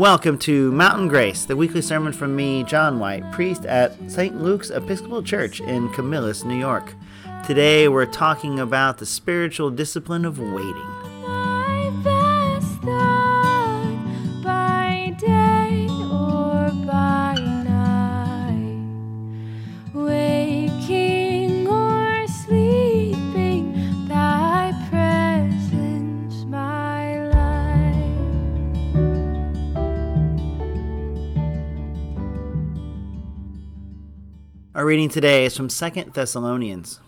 Welcome to Mountain Grace, the weekly sermon from me, John White, priest at St. Luke's Episcopal Church in Camillus, New York. Today we're talking about the spiritual discipline of waiting. Reading today is from 2 Thessalonians.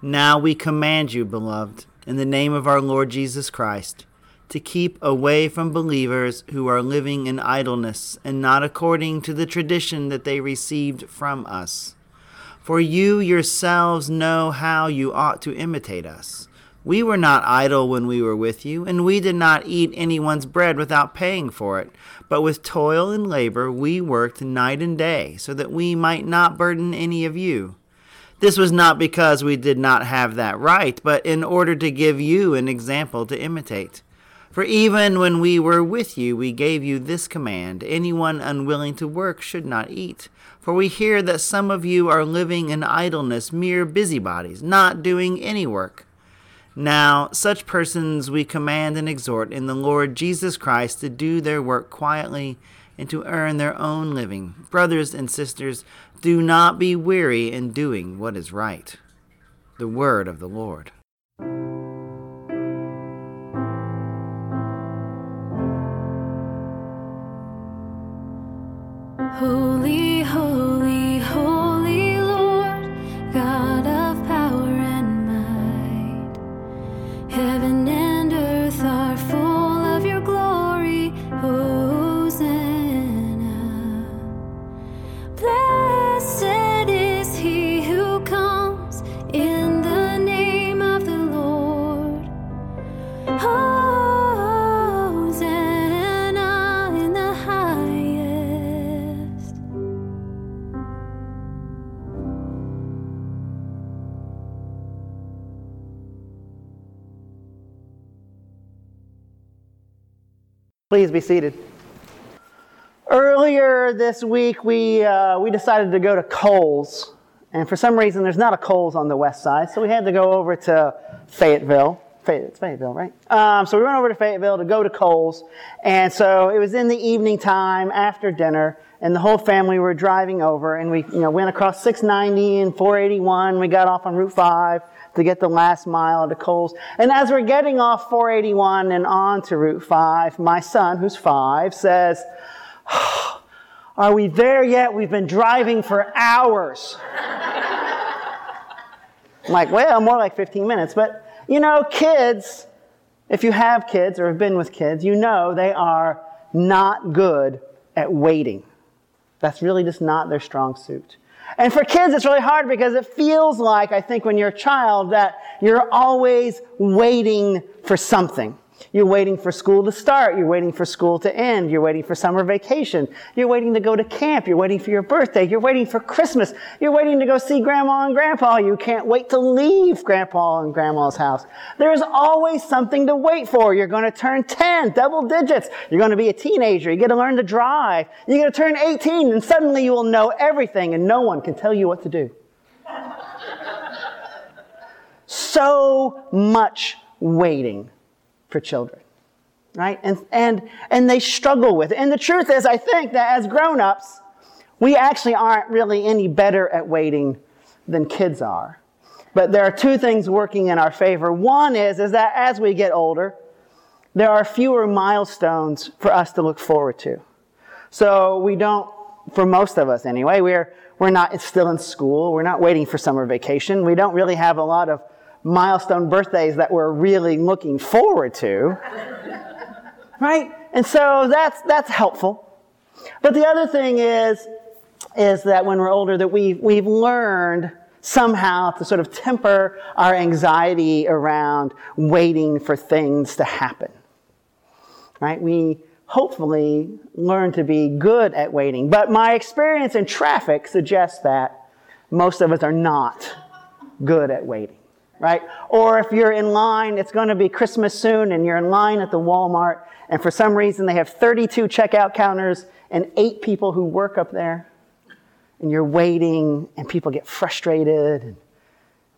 Now we command you, beloved, in the name of our Lord Jesus Christ, to keep away from believers who are living in idleness and not according to the tradition that they received from us. For you yourselves know how you ought to imitate us. We were not idle when we were with you, and we did not eat anyone's bread without paying for it. But with toil and labor we worked night and day, so that we might not burden any of you. This was not because we did not have that right, but in order to give you an example to imitate. For even when we were with you, we gave you this command anyone unwilling to work should not eat. For we hear that some of you are living in idleness, mere busybodies, not doing any work. Now, such persons we command and exhort in the Lord Jesus Christ to do their work quietly and to earn their own living. Brothers and sisters, do not be weary in doing what is right. The word of the Lord. Please be seated. Earlier this week, we, uh, we decided to go to Kohl's. And for some reason, there's not a Kohl's on the west side, so we had to go over to Fayetteville. Fay- It's Fayetteville, right? Um, so we went over to Fayetteville to go to Kohl's. And so it was in the evening time after dinner, and the whole family were driving over. And we you know, went across 690 and 481. We got off on Route 5 to get the last mile to Kohl's. And as we're getting off 481 and on to Route 5, my son, who's five, says, Are we there yet? We've been driving for hours. I'm like, well, more like 15 minutes. But, you know, kids, if you have kids or have been with kids, you know they are not good at waiting. That's really just not their strong suit. And for kids, it's really hard because it feels like, I think, when you're a child, that you're always waiting for something. You're waiting for school to start. You're waiting for school to end. You're waiting for summer vacation. You're waiting to go to camp. You're waiting for your birthday. You're waiting for Christmas. You're waiting to go see grandma and grandpa. You can't wait to leave grandpa and grandma's house. There's always something to wait for. You're going to turn 10, double digits. You're going to be a teenager. You get to learn to drive. You're going to turn 18 and suddenly you will know everything and no one can tell you what to do. so much waiting for children right? And and and they struggle with it. And the truth is i think that as grown-ups we actually aren't really any better at waiting than kids are. But there are two things working in our favor. One is is that as we get older there are fewer milestones for us to look forward to. So we don't for most of us anyway we're we're not still in school. We're not waiting for summer vacation. We don't really have a lot of milestone birthdays that we're really looking forward to. right? And so that's that's helpful. But the other thing is is that when we're older that we we've learned somehow to sort of temper our anxiety around waiting for things to happen. Right? We hopefully learn to be good at waiting. But my experience in traffic suggests that most of us are not good at waiting. Right? Or if you're in line, it's going to be Christmas soon and you're in line at the Walmart and for some reason they have 32 checkout counters and eight people who work up there. And you're waiting and people get frustrated. and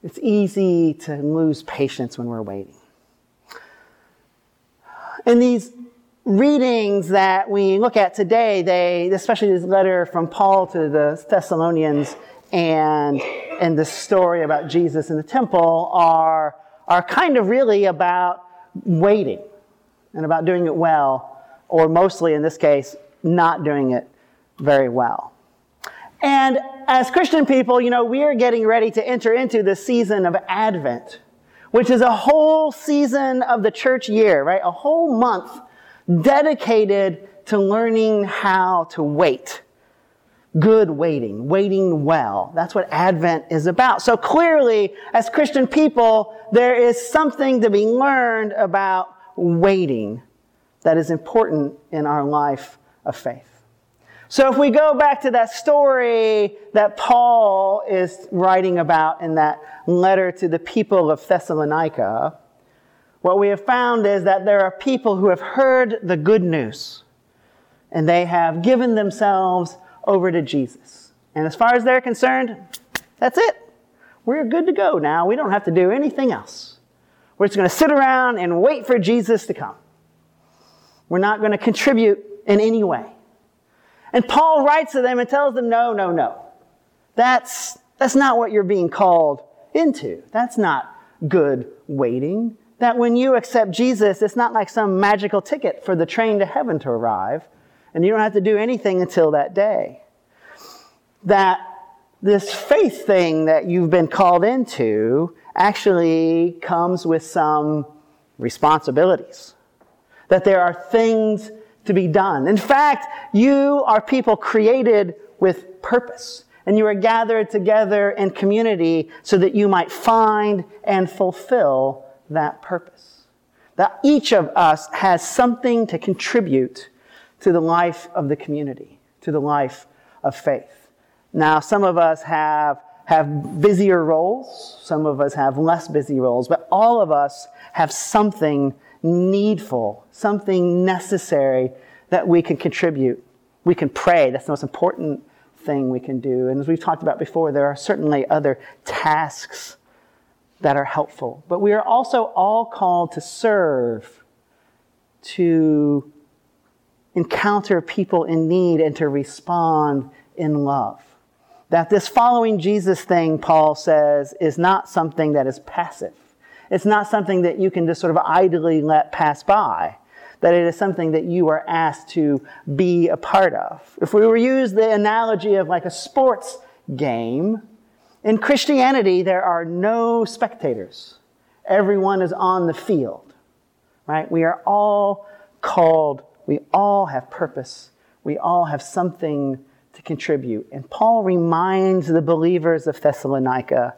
It's easy to lose patience when we're waiting. In these readings that we look at today, they, especially this letter from Paul to the Thessalonians and, and the story about Jesus in the temple are, are kind of really about waiting and about doing it well, or mostly in this case, not doing it very well. And as Christian people, you know, we are getting ready to enter into the season of Advent, which is a whole season of the church year, right? A whole month dedicated to learning how to wait. Good waiting, waiting well. That's what Advent is about. So clearly, as Christian people, there is something to be learned about waiting that is important in our life of faith. So if we go back to that story that Paul is writing about in that letter to the people of Thessalonica, what we have found is that there are people who have heard the good news and they have given themselves over to Jesus. And as far as they're concerned, that's it. We're good to go now. We don't have to do anything else. We're just going to sit around and wait for Jesus to come. We're not going to contribute in any way. And Paul writes to them and tells them, no, no, no. That's, that's not what you're being called into. That's not good waiting. That when you accept Jesus, it's not like some magical ticket for the train to heaven to arrive, and you don't have to do anything until that day. That this faith thing that you've been called into actually comes with some responsibilities. That there are things to be done. In fact, you are people created with purpose. And you are gathered together in community so that you might find and fulfill that purpose. That each of us has something to contribute to the life of the community, to the life of faith. Now, some of us have have busier roles, some of us have less busy roles, but all of us have something needful, something necessary that we can contribute. We can pray. That's the most important thing we can do. And as we've talked about before, there are certainly other tasks that are helpful. But we are also all called to serve, to encounter people in need, and to respond in love. That this following Jesus thing, Paul says, is not something that is passive. It's not something that you can just sort of idly let pass by. That it is something that you are asked to be a part of. If we were to use the analogy of like a sports game, in Christianity, there are no spectators. Everyone is on the field, right? We are all called, we all have purpose, we all have something to contribute. And Paul reminds the believers of Thessalonica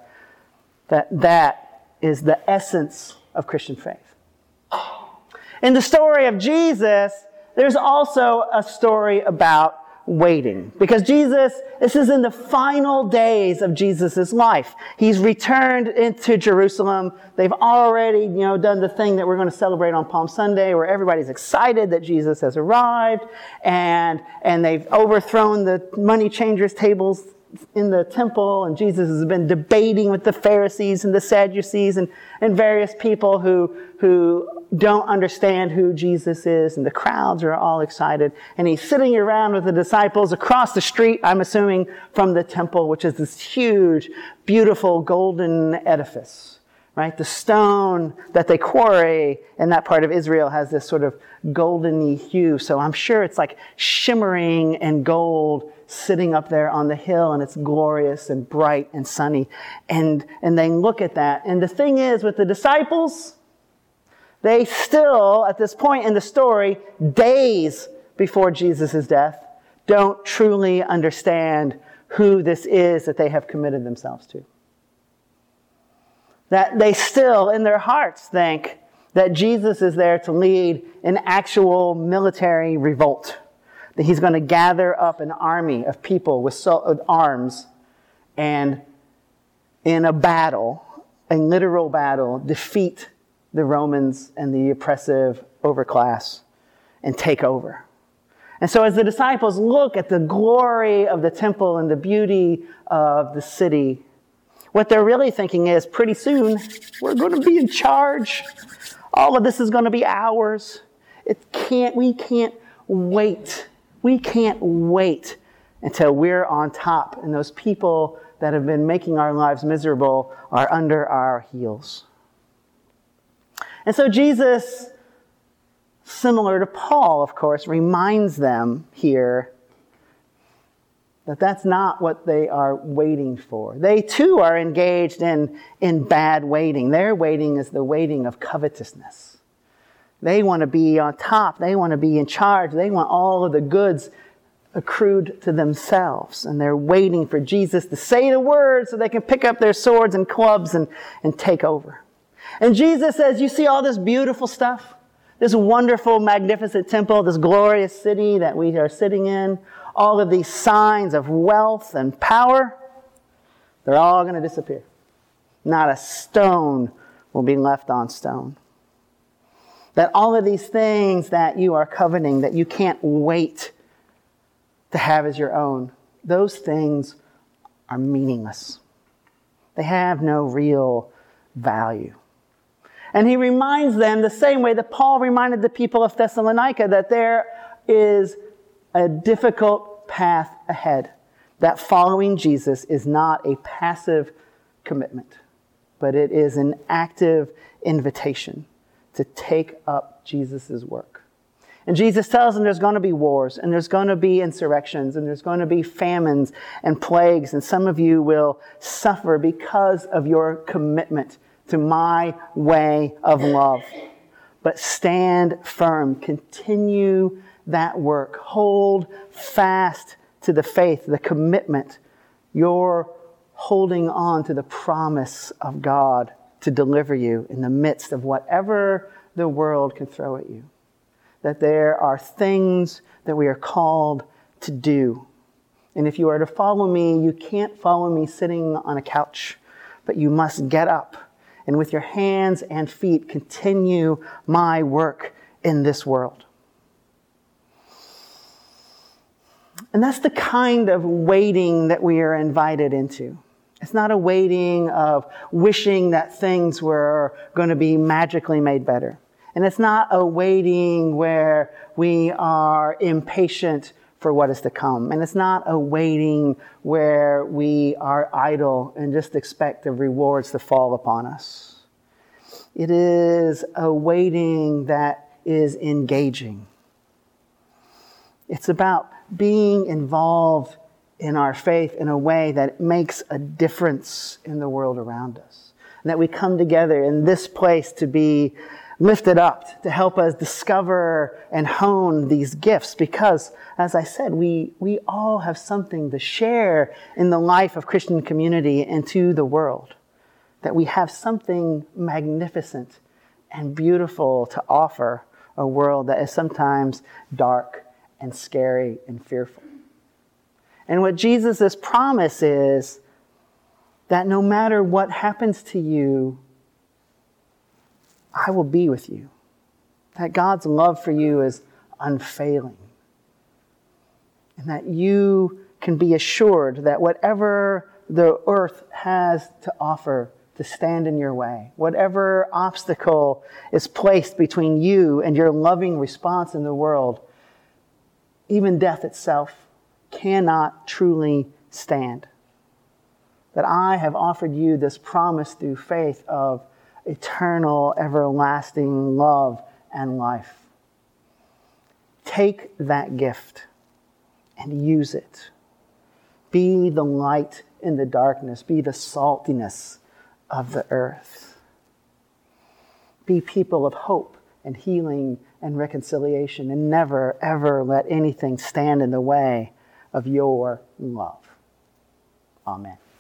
that that is the essence of Christian faith. In the story of Jesus, there's also a story about waiting. Because Jesus, this is in the final days of Jesus' life. He's returned into Jerusalem. They've already, you know, done the thing that we're going to celebrate on Palm Sunday where everybody's excited that Jesus has arrived and, and they've overthrown the money changers tables in the temple, and Jesus has been debating with the Pharisees and the Sadducees and, and various people who, who don't understand who Jesus is, and the crowds are all excited. And he's sitting around with the disciples across the street, I'm assuming, from the temple, which is this huge, beautiful golden edifice. Right? The stone that they quarry in that part of Israel has this sort of goldeny hue. So I'm sure it's like shimmering and gold sitting up there on the hill and it's glorious and bright and sunny. And, and they look at that. And the thing is, with the disciples, they still, at this point in the story, days before Jesus' death, don't truly understand who this is that they have committed themselves to. That they still, in their hearts, think that Jesus is there to lead an actual military revolt that he's going to gather up an army of people with arms and in a battle a literal battle, defeat the Romans and the oppressive overclass, and take over. And so, as the disciples look at the glory of the temple and the beauty of the city, what they're really thinking is pretty soon we're going to be in charge. All of this is going to be ours. It can't, we can't wait. We can't wait until we're on top and those people that have been making our lives miserable are under our heels. And so Jesus, similar to Paul, of course, reminds them here that that's not what they are waiting for. They too are engaged in, in bad waiting. Their waiting is the waiting of covetousness. They want to be on top, they want to be in charge, they want all of the goods accrued to themselves. And they're waiting for Jesus to say the word so they can pick up their swords and clubs and, and take over. And Jesus says, You see all this beautiful stuff? This wonderful, magnificent temple, this glorious city that we are sitting in, all of these signs of wealth and power, they're all going to disappear. Not a stone will be left on stone. That all of these things that you are coveting, that you can't wait to have as your own, those things are meaningless. They have no real value. And he reminds them the same way that Paul reminded the people of Thessalonica that there is a difficult path ahead, that following Jesus is not a passive commitment, but it is an active invitation to take up Jesus' work. And Jesus tells them there's going to be wars, and there's going to be insurrections, and there's going to be famines and plagues, and some of you will suffer because of your commitment to my way of love. But stand firm, continue that work, hold fast to the faith, the commitment. You're holding on to the promise of God to deliver you in the midst of whatever the world can throw at you. That there are things that we are called to do. And if you are to follow me, you can't follow me sitting on a couch, but you must get up and with your hands and feet continue my work in this world. And that's the kind of waiting that we are invited into. It's not a waiting of wishing that things were going to be magically made better. And it's not a waiting where we are impatient for what is to come. And it's not a waiting where we are idle and just expect the rewards to fall upon us. It is a waiting that is engaging. It's about being involved in our faith in a way that makes a difference in the world around us. And that we come together in this place to be lifted up, to help us discover and hone these gifts. Because, as I said, we, we all have something to share in the life of Christian community and to the world. That we have something magnificent and beautiful to offer a world that is sometimes dark and scary and fearful. And what Jesus' promise is that no matter what happens to you, I will be with you. That God's love for you is unfailing. And that you can be assured that whatever the earth has to offer to stand in your way, whatever obstacle is placed between you and your loving response in the world, even death itself cannot truly stand. That I have offered you this promise through faith of eternal, everlasting love and life. Take that gift and use it. Be the light in the darkness, be the saltiness of the earth. Be people of hope and healing and reconciliation, and never, ever let anything stand in the way of your love. Amen.